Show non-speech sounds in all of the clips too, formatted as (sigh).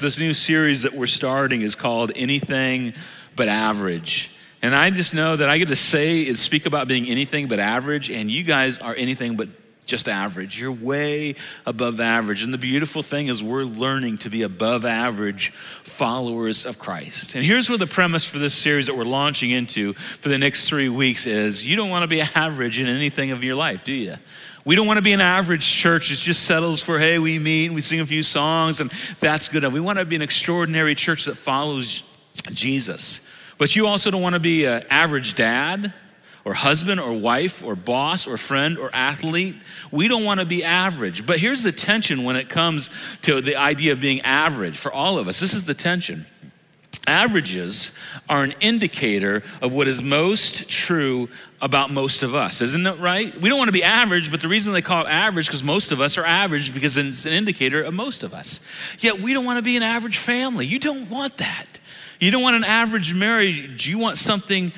This new series that we're starting is called Anything But Average. And I just know that I get to say and speak about being anything but average, and you guys are anything but just average. You're way above average. And the beautiful thing is, we're learning to be above average followers of Christ. And here's where the premise for this series that we're launching into for the next three weeks is you don't want to be average in anything of your life, do you? We don't want to be an average church that just settles for, hey, we meet and we sing a few songs and that's good enough. We want to be an extraordinary church that follows Jesus. But you also don't want to be an average dad or husband or wife or boss or friend or athlete. We don't want to be average. But here's the tension when it comes to the idea of being average for all of us. This is the tension. Averages are an indicator of what is most true about most of us, isn't it right? We don't want to be average, but the reason they call it average because most of us are average because it's an indicator of most of us. Yet we don't want to be an average family. You don't want that. You don't want an average marriage. You want something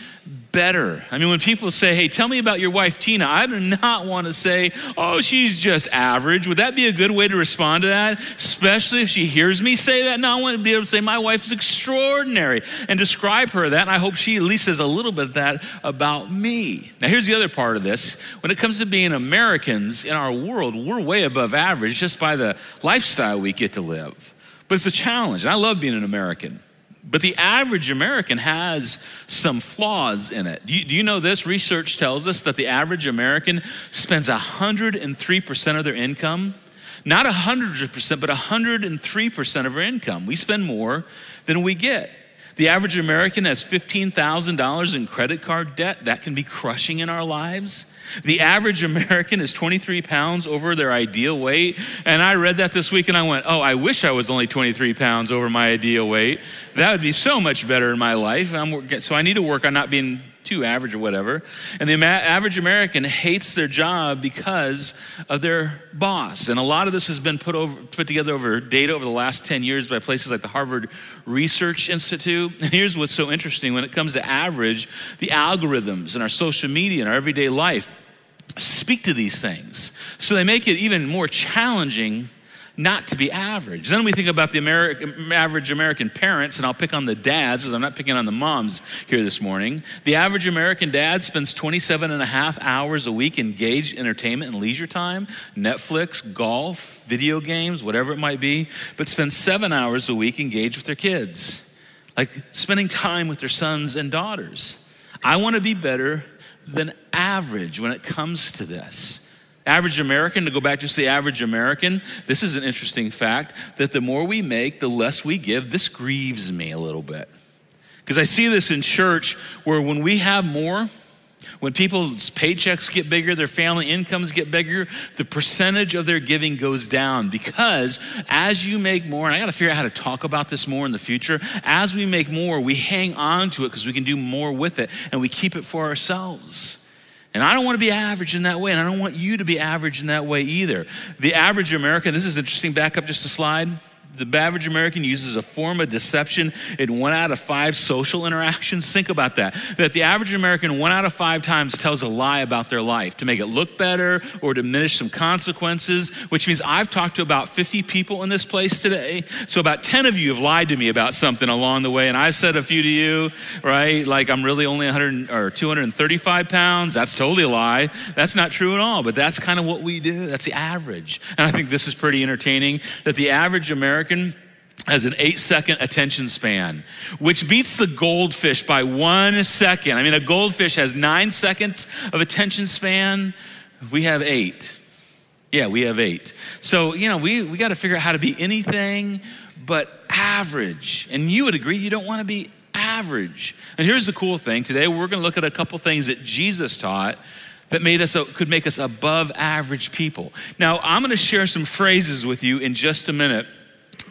better. I mean, when people say, hey, tell me about your wife, Tina, I do not want to say, oh, she's just average. Would that be a good way to respond to that? Especially if she hears me say that? No, I want to be able to say, my wife is extraordinary and describe her that. And I hope she at least says a little bit of that about me. Now, here's the other part of this. When it comes to being Americans in our world, we're way above average just by the lifestyle we get to live. But it's a challenge. And I love being an American. But the average American has some flaws in it. Do you, do you, know this? Research tells us that the average American spends 103% of their income, not 100%, but 103% of our income. We spend more than we get. The average American has $15,000 in credit card debt. That can be crushing in our lives. The average American is 23 pounds over their ideal weight. And I read that this week and I went, oh, I wish I was only 23 pounds over my ideal weight. That would be so much better in my life. I'm, so I need to work on not being too average or whatever. And the average American hates their job because of their boss. And a lot of this has been put, over, put together over data over the last 10 years by places like the Harvard Research Institute. And (laughs) here's what's so interesting when it comes to average, the algorithms in our social media and our everyday life speak to these things. So they make it even more challenging not to be average. Then we think about the average American parents, and I'll pick on the dads because I'm not picking on the moms here this morning. The average American dad spends 27 and a half hours a week engaged in entertainment and leisure time, Netflix, golf, video games, whatever it might be, but spends seven hours a week engaged with their kids, like spending time with their sons and daughters. I want to be better than average when it comes to this. Average American, to go back to the average American, this is an interesting fact that the more we make, the less we give. This grieves me a little bit. Because I see this in church where when we have more, when people's paychecks get bigger, their family incomes get bigger, the percentage of their giving goes down because as you make more, and I got to figure out how to talk about this more in the future, as we make more, we hang on to it because we can do more with it and we keep it for ourselves. And I don't want to be average in that way, and I don't want you to be average in that way either. The average American, this is interesting, back up just a slide the average American uses a form of deception in one out of five social interactions. Think about that. That the average American, one out of five times, tells a lie about their life to make it look better or diminish some consequences, which means I've talked to about 50 people in this place today. So about 10 of you have lied to me about something along the way, and I've said a few to you, right? Like I'm really only 100 or 235 pounds. That's totally a lie. That's not true at all, but that's kind of what we do. That's the average. And I think this is pretty entertaining that the average American American has an eight second attention span, which beats the goldfish by one second. I mean, a goldfish has nine seconds of attention span. We have eight. Yeah, we have eight. So, you know, we, we got to figure out how to be anything but average. And you would agree you don't want to be average. And here's the cool thing today we're going to look at a couple things that Jesus taught that made us could make us above average people. Now, I'm going to share some phrases with you in just a minute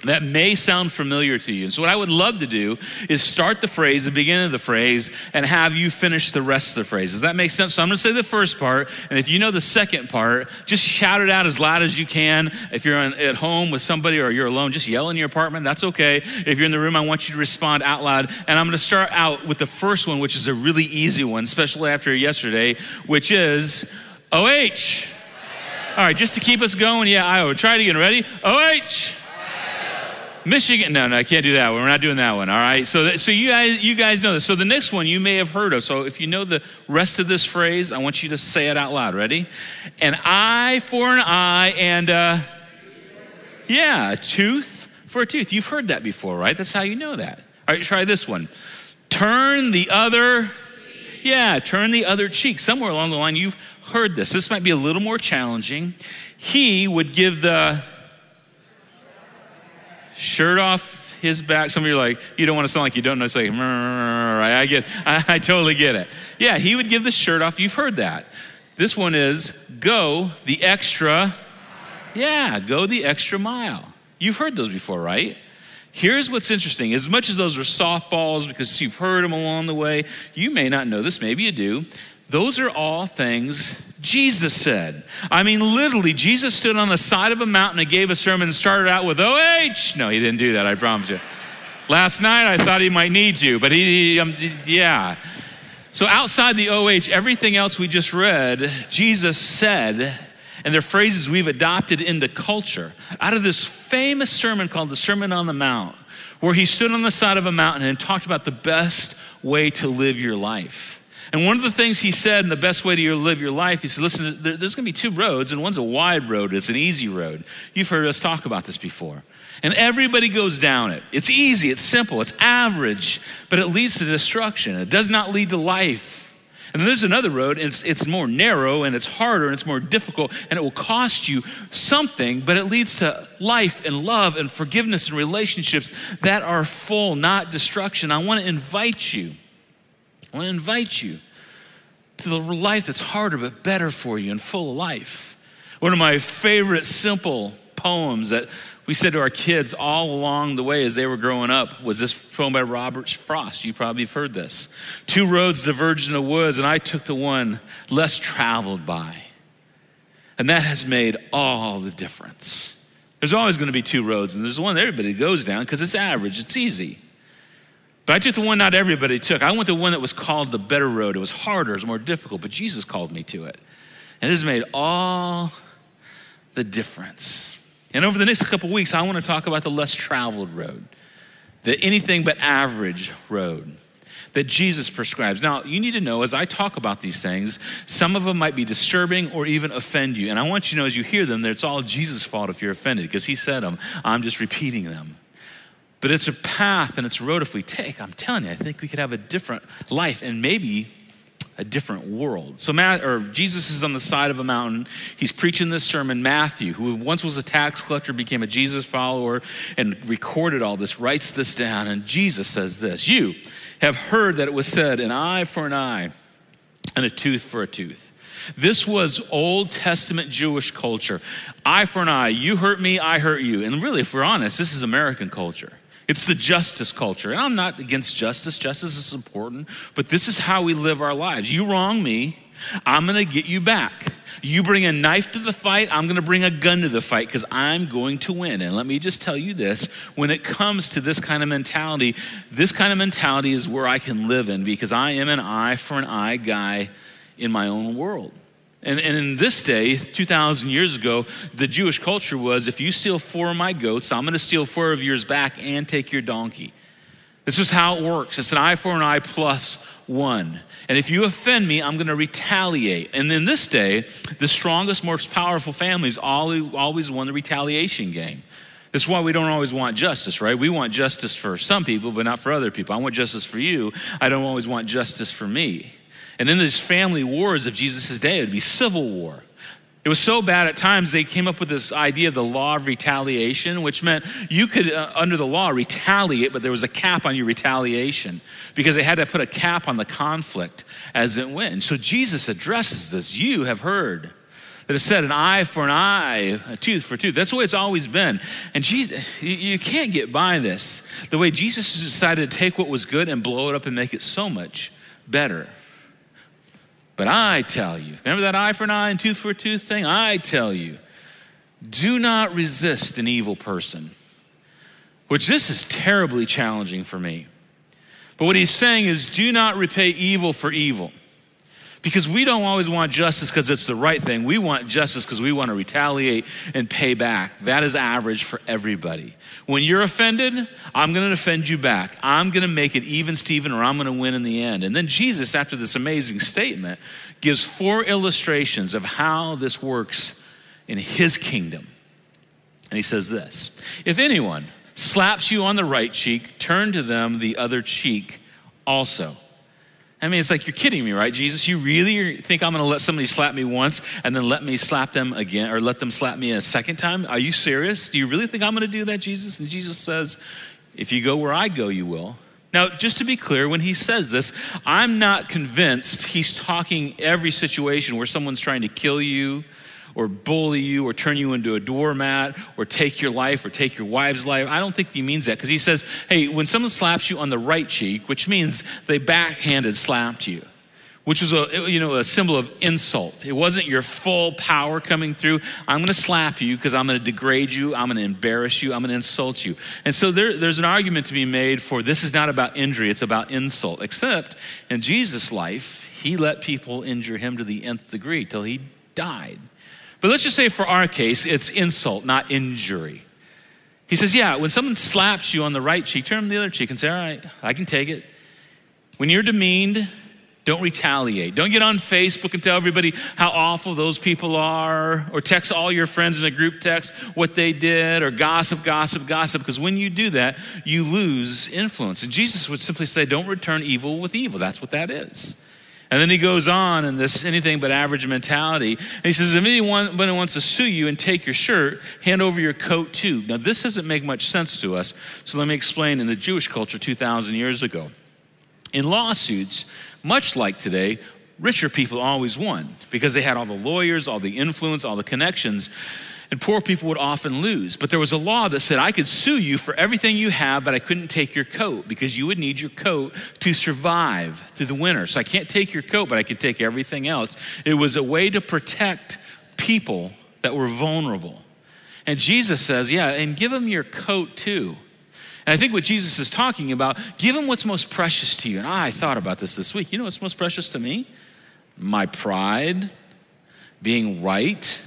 that may sound familiar to you. So, what I would love to do is start the phrase, the beginning of the phrase, and have you finish the rest of the phrase. Does that make sense? So, I'm going to say the first part, and if you know the second part, just shout it out as loud as you can. If you're at home with somebody or you're alone, just yell in your apartment. That's okay. If you're in the room, I want you to respond out loud. And I'm going to start out with the first one, which is a really easy one, especially after yesterday, which is OH. All right, just to keep us going, yeah, I would try it again. Ready? OH. Michigan. No, no, I can't do that one. We're not doing that one. All right. So, that, so you guys, you guys know this. So the next one you may have heard of. So if you know the rest of this phrase, I want you to say it out loud. Ready? An eye for an eye, and yeah, a tooth for a tooth. You've heard that before, right? That's how you know that. All right, try this one. Turn the other. Yeah, turn the other cheek. Somewhere along the line, you've heard this. This might be a little more challenging. He would give the shirt off his back. Some of you are like, you don't want to sound like you don't know. It's like? I get, I, (laughs) I totally get it. Yeah, he would give the shirt off. You've heard that. This one is go the extra. Yeah, go the extra mile. You've heard those before, right? Here's what's interesting. As much as those are softballs because you've heard them along the way, you may not know this, maybe you do. Those are all things Jesus said. I mean, literally, Jesus stood on the side of a mountain and gave a sermon and started out with OH. No, he didn't do that, I promise you. Last night I thought he might need to, but he, he um, yeah. So outside the OH, everything else we just read, Jesus said, and they're phrases we've adopted into culture. Out of this famous sermon called the Sermon on the Mount, where he stood on the side of a mountain and talked about the best way to live your life. And one of the things he said, and the best way to live your life, he said, listen, there's going to be two roads, and one's a wide road, it's an easy road. You've heard us talk about this before. And everybody goes down it. It's easy, it's simple, it's average, but it leads to destruction. It does not lead to life. And then there's another road, and it's, it's more narrow, and it's harder, and it's more difficult, and it will cost you something, but it leads to life and love and forgiveness and relationships that are full, not destruction. I want to invite you I want to invite you to the life that's harder but better for you and full of life. One of my favorite simple poems that we said to our kids all along the way as they were growing up was this poem by Robert Frost. You probably have heard this. Two roads diverged in the woods, and I took the one less traveled by. And that has made all the difference. There's always going to be two roads, and there's one everybody goes down because it's average, it's easy. But I took the one not everybody took. I went the one that was called the better road. It was harder, it was more difficult, but Jesus called me to it. And it has made all the difference. And over the next couple weeks, I want to talk about the less traveled road, the anything but average road that Jesus prescribes. Now, you need to know as I talk about these things, some of them might be disturbing or even offend you. And I want you to know as you hear them that it's all Jesus' fault if you're offended because he said them. I'm just repeating them. But it's a path and it's a road if we take, I'm telling you, I think we could have a different life and maybe a different world. So Matt, or Jesus is on the side of a mountain. He's preaching this sermon. Matthew, who once was a tax collector, became a Jesus follower and recorded all this, writes this down. And Jesus says this You have heard that it was said, an eye for an eye and a tooth for a tooth. This was Old Testament Jewish culture. Eye for an eye. You hurt me, I hurt you. And really, if we're honest, this is American culture. It's the justice culture. And I'm not against justice, justice is important, but this is how we live our lives. You wrong me, I'm gonna get you back. You bring a knife to the fight, I'm gonna bring a gun to the fight because I'm going to win. And let me just tell you this when it comes to this kind of mentality, this kind of mentality is where I can live in because I am an eye for an eye guy in my own world. And, and in this day, 2,000 years ago, the Jewish culture was if you steal four of my goats, I'm going to steal four of yours back and take your donkey. This is how it works. It's an eye for an eye plus one. And if you offend me, I'm going to retaliate. And in this day, the strongest, most powerful families always, always won the retaliation game. That's why we don't always want justice, right? We want justice for some people, but not for other people. I want justice for you. I don't always want justice for me. And in these family wars of Jesus' day, it would be civil war. It was so bad at times they came up with this idea of the law of retaliation, which meant you could, uh, under the law, retaliate, but there was a cap on your retaliation because they had to put a cap on the conflict as it went. So Jesus addresses this. You have heard that it said an eye for an eye, a tooth for a tooth. That's the way it's always been. And Jesus, you can't get by this. The way Jesus decided to take what was good and blow it up and make it so much better. But I tell you, remember that eye for an eye and tooth for a tooth thing? I tell you, do not resist an evil person, which this is terribly challenging for me. But what he's saying is, do not repay evil for evil. Because we don't always want justice because it's the right thing. We want justice because we want to retaliate and pay back. That is average for everybody. When you're offended, I'm going to defend you back. I'm going to make it even, Stephen, or I'm going to win in the end. And then Jesus, after this amazing statement, gives four illustrations of how this works in his kingdom. And he says this If anyone slaps you on the right cheek, turn to them the other cheek also. I mean, it's like you're kidding me, right, Jesus? You really think I'm going to let somebody slap me once and then let me slap them again or let them slap me a second time? Are you serious? Do you really think I'm going to do that, Jesus? And Jesus says, If you go where I go, you will. Now, just to be clear, when he says this, I'm not convinced he's talking every situation where someone's trying to kill you or bully you or turn you into a doormat or take your life or take your wife's life. I don't think he means that because he says, hey, when someone slaps you on the right cheek, which means they backhanded slapped you, which was a, you know, a symbol of insult. It wasn't your full power coming through. I'm going to slap you because I'm going to degrade you. I'm going to embarrass you. I'm going to insult you. And so there, there's an argument to be made for this is not about injury, it's about insult. Except in Jesus' life, he let people injure him to the nth degree till he died. But let's just say for our case, it's insult, not injury. He says, Yeah, when someone slaps you on the right cheek, turn the other cheek and say, All right, I can take it. When you're demeaned, don't retaliate. Don't get on Facebook and tell everybody how awful those people are, or text all your friends in a group text what they did, or gossip, gossip, gossip, because when you do that, you lose influence. And Jesus would simply say, Don't return evil with evil. That's what that is. And then he goes on in this anything but average mentality. And he says, if anyone wants to sue you and take your shirt, hand over your coat too. Now, this doesn't make much sense to us. So let me explain in the Jewish culture 2,000 years ago. In lawsuits, much like today, richer people always won because they had all the lawyers, all the influence, all the connections and poor people would often lose. But there was a law that said I could sue you for everything you have, but I couldn't take your coat because you would need your coat to survive through the winter. So I can't take your coat, but I can take everything else. It was a way to protect people that were vulnerable. And Jesus says, Yeah, and give them your coat too. And I think what Jesus is talking about, give them what's most precious to you. And I thought about this this week. You know what's most precious to me? My pride, being right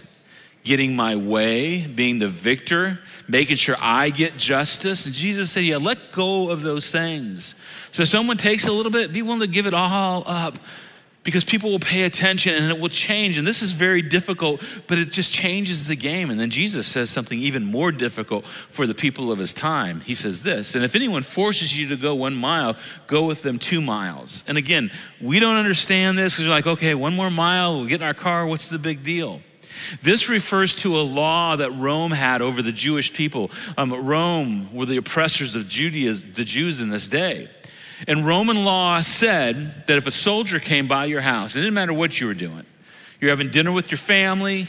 getting my way, being the victor, making sure I get justice. And Jesus said, Yeah, let go of those things. So someone takes a little bit, be willing to give it all up because people will pay attention and it will change. And this is very difficult, but it just changes the game. And then Jesus says something even more difficult for the people of his time. He says this, and if anyone forces you to go one mile, go with them two miles. And again, we don't understand this because we're like, okay, one more mile, we'll get in our car, what's the big deal? This refers to a law that Rome had over the Jewish people. Um, Rome were the oppressors of Judaism, the Jews in this day. And Roman law said that if a soldier came by your house, it didn't matter what you were doing, you're having dinner with your family,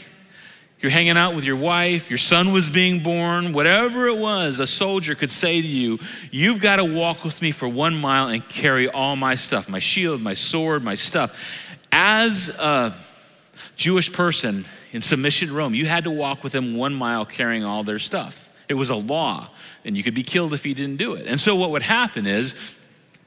you're hanging out with your wife, your son was being born, whatever it was, a soldier could say to you, You've got to walk with me for one mile and carry all my stuff my shield, my sword, my stuff. As a Jewish person, in submission Rome, you had to walk with them one mile carrying all their stuff. It was a law, and you could be killed if you didn't do it. And so, what would happen is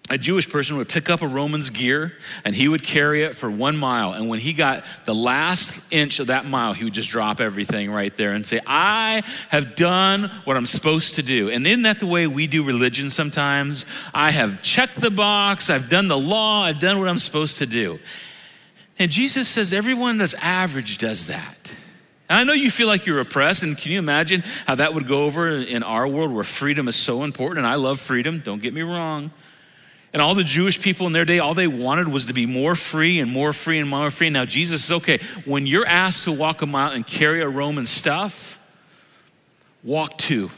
a Jewish person would pick up a Roman's gear and he would carry it for one mile. And when he got the last inch of that mile, he would just drop everything right there and say, I have done what I'm supposed to do. And isn't that the way we do religion sometimes? I have checked the box, I've done the law, I've done what I'm supposed to do. And Jesus says everyone that's average does that. And I know you feel like you're oppressed, and can you imagine how that would go over in our world where freedom is so important? And I love freedom, don't get me wrong. And all the Jewish people in their day, all they wanted was to be more free and more free and more free. Now, Jesus says, okay, when you're asked to walk a mile and carry a Roman stuff, walk two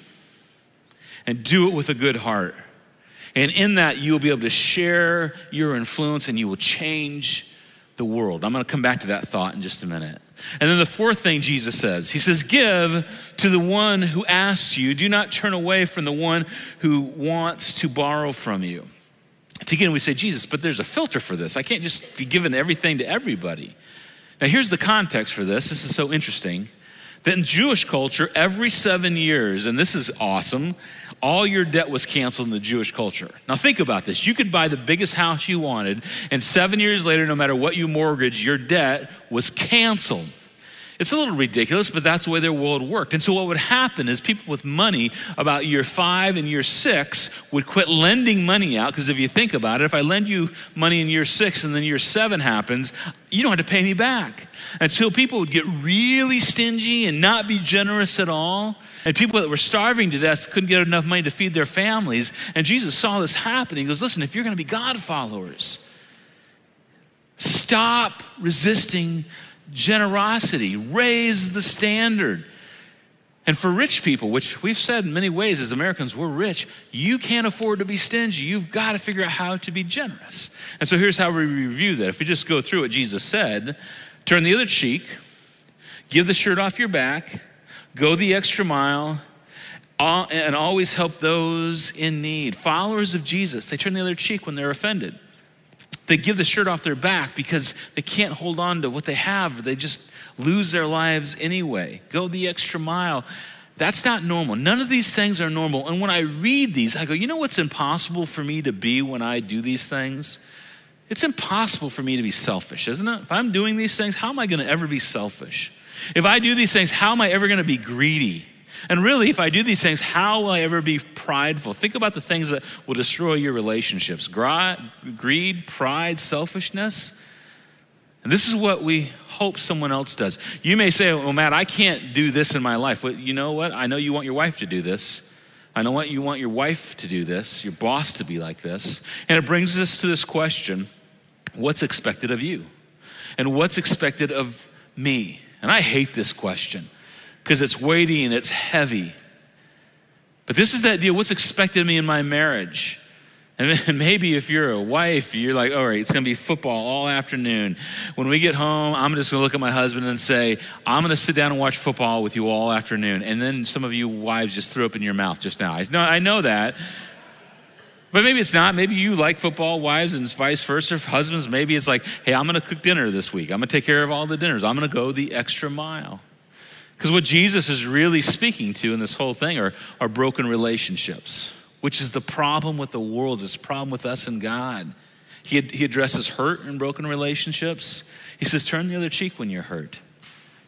and do it with a good heart. And in that, you'll be able to share your influence and you will change the world. I'm going to come back to that thought in just a minute. And then the fourth thing Jesus says, He says, Give to the one who asks you. Do not turn away from the one who wants to borrow from you. And again, we say, Jesus, but there's a filter for this. I can't just be giving everything to everybody. Now, here's the context for this. This is so interesting. In Jewish culture, every seven years, and this is awesome, all your debt was canceled in the Jewish culture. Now, think about this. You could buy the biggest house you wanted, and seven years later, no matter what you mortgage, your debt was canceled. It's a little ridiculous, but that's the way their world worked. And so, what would happen is people with money about year five and year six would quit lending money out. Because if you think about it, if I lend you money in year six and then year seven happens, you don't have to pay me back. And so, people would get really stingy and not be generous at all. And people that were starving to death couldn't get enough money to feed their families. And Jesus saw this happening. He goes, Listen, if you're going to be God followers, stop resisting generosity, raise the standard. And for rich people, which we've said in many ways as Americans, we're rich, you can't afford to be stingy. You've got to figure out how to be generous. And so here's how we review that. If we just go through what Jesus said turn the other cheek, give the shirt off your back, go the extra mile, and always help those in need. Followers of Jesus, they turn the other cheek when they're offended they give the shirt off their back because they can't hold on to what they have. or They just lose their lives anyway. Go the extra mile. That's not normal. None of these things are normal. And when I read these, I go, you know what's impossible for me to be when I do these things? It's impossible for me to be selfish, isn't it? If I'm doing these things, how am I going to ever be selfish? If I do these things, how am I ever going to be greedy? And really, if I do these things, how will I ever be prideful? Think about the things that will destroy your relationships greed, pride, selfishness. And this is what we hope someone else does. You may say, well, Matt, I can't do this in my life. But you know what? I know you want your wife to do this. I know what you want your wife to do this, your boss to be like this. And it brings us to this question what's expected of you? And what's expected of me? And I hate this question because it's weighty and it's heavy. But this is that deal what's expected of me in my marriage? And (laughs) maybe if you're a wife, you're like, all right, it's going to be football all afternoon. When we get home, I'm just going to look at my husband and say, I'm going to sit down and watch football with you all afternoon. And then some of you wives just threw up in your mouth just now. I know, I know that. But maybe it's not. Maybe you like football, wives, and vice versa. Husbands, maybe it's like, hey, I'm going to cook dinner this week. I'm going to take care of all the dinners. I'm going to go the extra mile. Because what Jesus is really speaking to in this whole thing are, are broken relationships, which is the problem with the world, is the problem with us and God. He, he addresses hurt and broken relationships. He says, turn the other cheek when you're hurt.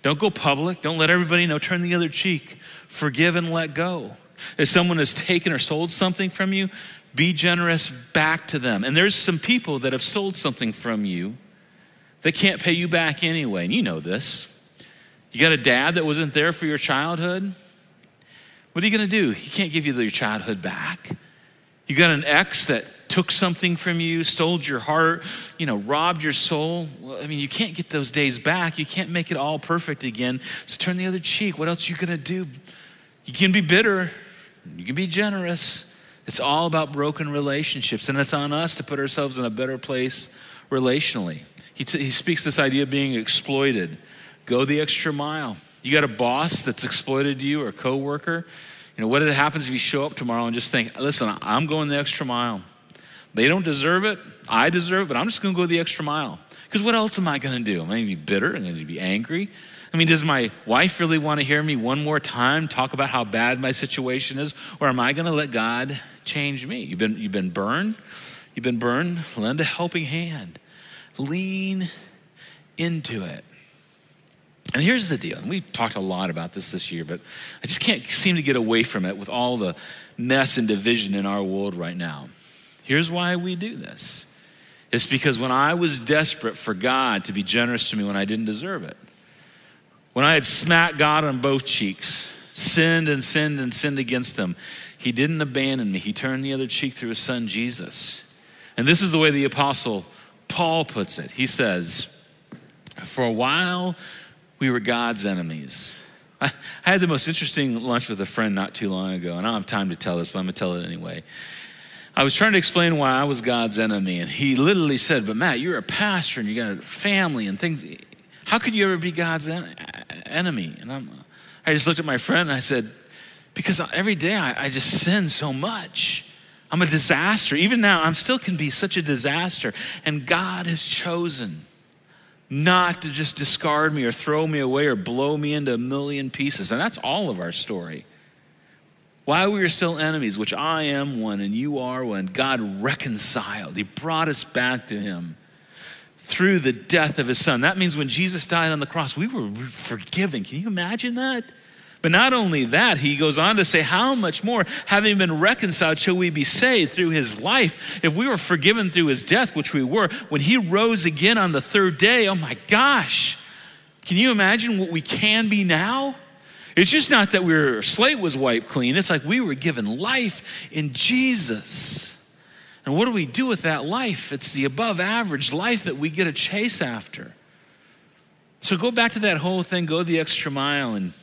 Don't go public. Don't let everybody know. Turn the other cheek. Forgive and let go. If someone has taken or sold something from you, be generous back to them. And there's some people that have sold something from you that can't pay you back anyway. And you know this. You got a dad that wasn't there for your childhood? What are you going to do? He can't give you your childhood back. You got an ex that took something from you, stole your heart, you know, robbed your soul. Well, I mean, you can't get those days back. You can't make it all perfect again. So turn the other cheek. What else are you going to do? You can be bitter. You can be generous. It's all about broken relationships, and it's on us to put ourselves in a better place relationally. He, t- he speaks this idea of being exploited. Go the extra mile. You got a boss that's exploited you or a coworker. You know, what happens if you show up tomorrow and just think, listen, I'm going the extra mile. They don't deserve it. I deserve it, but I'm just going to go the extra mile. Because what else am I going to do? Am I going to be bitter? Am I going to be angry? I mean, does my wife really want to hear me one more time talk about how bad my situation is? Or am I going to let God change me? You've been, you've been burned. You've been burned. Lend a helping hand. Lean into it. And here's the deal. And we talked a lot about this this year, but I just can't seem to get away from it with all the mess and division in our world right now. Here's why we do this it's because when I was desperate for God to be generous to me when I didn't deserve it, when I had smacked God on both cheeks, sinned and sinned and sinned against Him, He didn't abandon me. He turned the other cheek through His Son, Jesus. And this is the way the Apostle Paul puts it. He says, For a while, we were God's enemies. I, I had the most interesting lunch with a friend not too long ago, and I don't have time to tell this, but I'm going to tell it anyway. I was trying to explain why I was God's enemy, and he literally said, But Matt, you're a pastor and you got a family and things. How could you ever be God's en- enemy? And I'm, I just looked at my friend and I said, Because every day I, I just sin so much. I'm a disaster. Even now, I'm still can be such a disaster. And God has chosen not to just discard me or throw me away or blow me into a million pieces. And that's all of our story. While we were still enemies, which I am one and you are one, God reconciled. He brought us back to Him through the death of His Son. That means when Jesus died on the cross, we were forgiven. Can you imagine that? But not only that, he goes on to say, How much more, having been reconciled, shall we be saved through his life? If we were forgiven through his death, which we were, when he rose again on the third day, oh my gosh, can you imagine what we can be now? It's just not that we our slate was wiped clean, it's like we were given life in Jesus. And what do we do with that life? It's the above average life that we get to chase after. So go back to that whole thing, go the extra mile and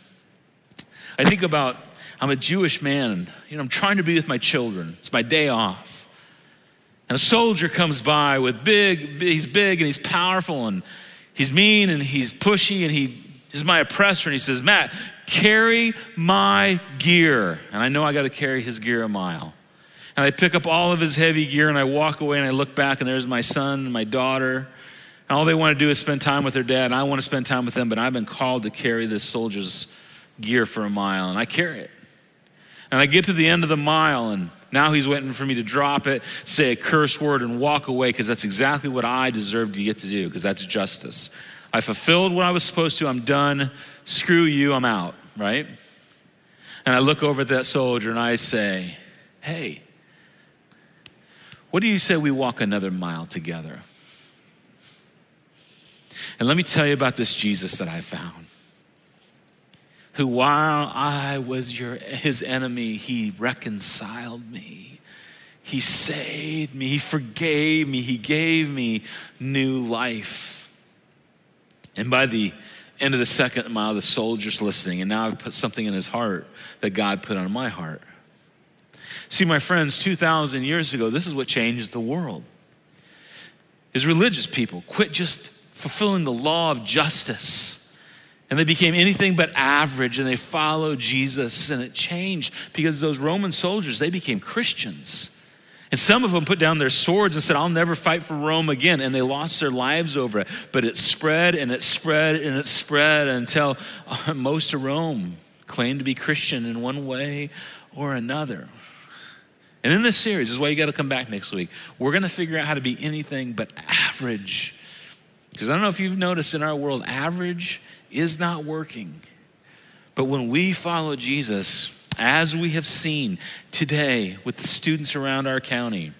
I think about I'm a Jewish man, you know, I'm trying to be with my children. It's my day off. And a soldier comes by with big, he's big and he's powerful and he's mean and he's pushy and he is my oppressor. And he says, Matt, carry my gear. And I know I got to carry his gear a mile. And I pick up all of his heavy gear and I walk away and I look back and there's my son and my daughter. And all they want to do is spend time with their dad. And I want to spend time with them, but I've been called to carry this soldier's gear for a mile, and I carry it. And I get to the end of the mile, and now he's waiting for me to drop it, say a curse word, and walk away because that's exactly what I deserve to get to do because that's justice. I fulfilled what I was supposed to. I'm done. Screw you. I'm out, right? And I look over at that soldier and I say, Hey, what do you say we walk another mile together? And let me tell you about this Jesus that I found who while I was your, his enemy, he reconciled me. He saved me. He forgave me. He gave me new life. And by the end of the second mile, the soldier's listening. And now I've put something in his heart that God put on my heart. See, my friends, 2,000 years ago, this is what changed the world. Is religious people quit just fulfilling the law of justice and they became anything but average and they followed Jesus and it changed because those Roman soldiers, they became Christians. And some of them put down their swords and said, I'll never fight for Rome again. And they lost their lives over it. But it spread and it spread and it spread until uh, (laughs) most of Rome claimed to be Christian in one way or another. And in this series, this is why you got to come back next week. We're going to figure out how to be anything but average. Because I don't know if you've noticed in our world, average is not working. But when we follow Jesus, as we have seen today with the students around our county,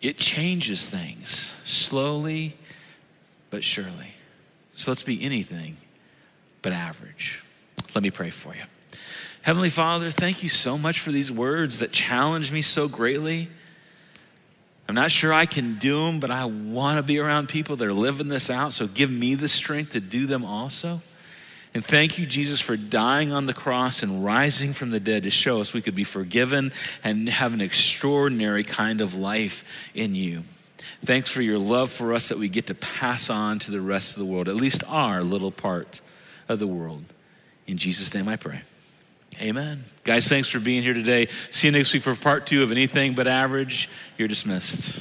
it changes things slowly but surely. So let's be anything but average. Let me pray for you. Heavenly Father, thank you so much for these words that challenge me so greatly. I'm not sure I can do them, but I want to be around people that are living this out. So give me the strength to do them also. And thank you, Jesus, for dying on the cross and rising from the dead to show us we could be forgiven and have an extraordinary kind of life in you. Thanks for your love for us that we get to pass on to the rest of the world, at least our little part of the world. In Jesus' name I pray. Amen. Guys, thanks for being here today. See you next week for part two of Anything But Average. You're dismissed.